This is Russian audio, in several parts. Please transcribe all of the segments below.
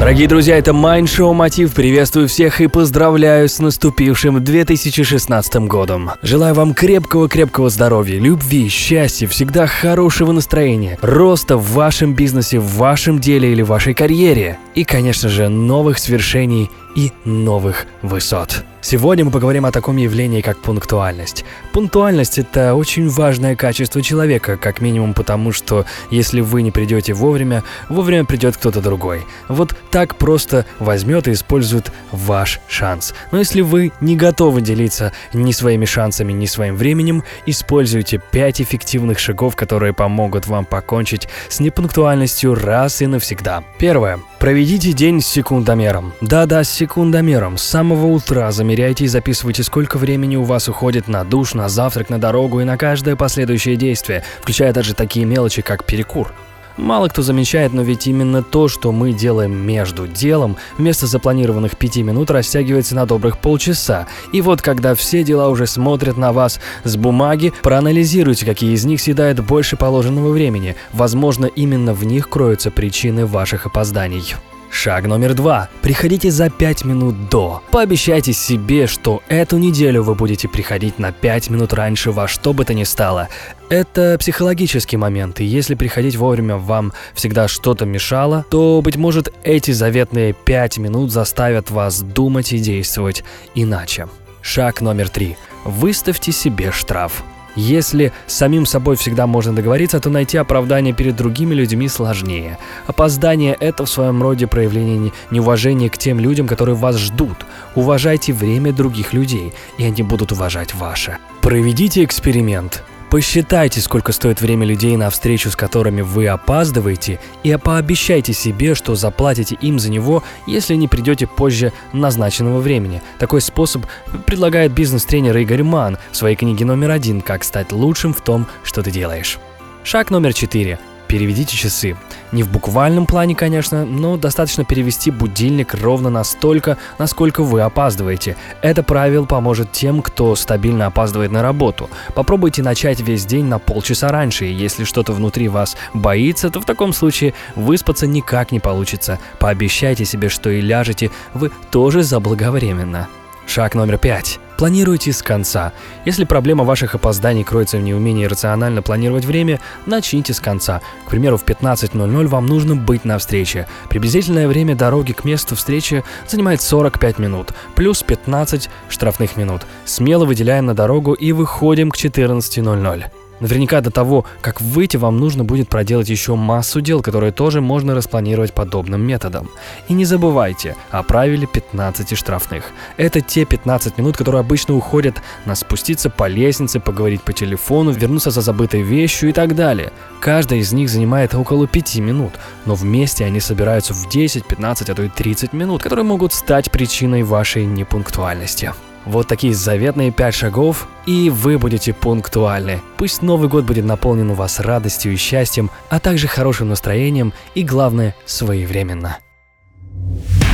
Дорогие друзья, это Mind Show Мотив. Приветствую всех и поздравляю с наступившим 2016 годом. Желаю вам крепкого-крепкого здоровья, любви, счастья, всегда хорошего настроения, роста в вашем бизнесе, в вашем деле или вашей карьере. И, конечно же, новых свершений и новых высот. Сегодня мы поговорим о таком явлении, как пунктуальность. Пунктуальность – это очень важное качество человека, как минимум потому, что если вы не придете вовремя, вовремя придет кто-то другой. Вот так просто возьмет и использует ваш шанс. Но если вы не готовы делиться ни своими шансами, ни своим временем, используйте 5 эффективных шагов, которые помогут вам покончить с непунктуальностью раз и навсегда. Первое. Проведите день с секундомером. Да-да, с секундомером. С самого утра замеряйте и записывайте, сколько времени у вас уходит на душ, на завтрак, на дорогу и на каждое последующее действие, включая даже такие мелочи, как перекур. Мало кто замечает, но ведь именно то, что мы делаем между делом, вместо запланированных пяти минут растягивается на добрых полчаса. И вот когда все дела уже смотрят на вас с бумаги, проанализируйте, какие из них съедают больше положенного времени. Возможно, именно в них кроются причины ваших опозданий. Шаг номер два. Приходите за 5 минут до. Пообещайте себе, что эту неделю вы будете приходить на 5 минут раньше во что бы то ни стало. Это психологический момент, и если приходить вовремя вам всегда что-то мешало, то, быть может, эти заветные 5 минут заставят вас думать и действовать иначе. Шаг номер три. Выставьте себе штраф. Если с самим собой всегда можно договориться, то найти оправдание перед другими людьми сложнее. Опоздание – это в своем роде проявление неуважения к тем людям, которые вас ждут. Уважайте время других людей, и они будут уважать ваше. Проведите эксперимент. Посчитайте, сколько стоит время людей на встречу, с которыми вы опаздываете, и пообещайте себе, что заплатите им за него, если не придете позже назначенного времени. Такой способ предлагает бизнес-тренер Игорь Ман в своей книге номер один «Как стать лучшим в том, что ты делаешь». Шаг номер четыре переведите часы. Не в буквальном плане, конечно, но достаточно перевести будильник ровно настолько, насколько вы опаздываете. Это правило поможет тем, кто стабильно опаздывает на работу. Попробуйте начать весь день на полчаса раньше, и если что-то внутри вас боится, то в таком случае выспаться никак не получится. Пообещайте себе, что и ляжете вы тоже заблаговременно. Шаг номер пять. Планируйте с конца. Если проблема ваших опозданий кроется в неумении рационально планировать время, начните с конца. К примеру, в 15.00 вам нужно быть на встрече. Приблизительное время дороги к месту встречи занимает 45 минут, плюс 15 штрафных минут. Смело выделяем на дорогу и выходим к 14.00. Наверняка до того, как выйти, вам нужно будет проделать еще массу дел, которые тоже можно распланировать подобным методом. И не забывайте о правиле 15 штрафных. Это те 15 минут, которые обычно уходят на спуститься по лестнице, поговорить по телефону, вернуться за забытой вещью и так далее. Каждая из них занимает около 5 минут, но вместе они собираются в 10, 15, а то и 30 минут, которые могут стать причиной вашей непунктуальности. Вот такие заветные пять шагов, и вы будете пунктуальны. Пусть Новый год будет наполнен у вас радостью и счастьем, а также хорошим настроением и, главное, своевременно.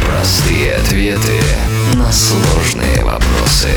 Простые ответы на сложные вопросы.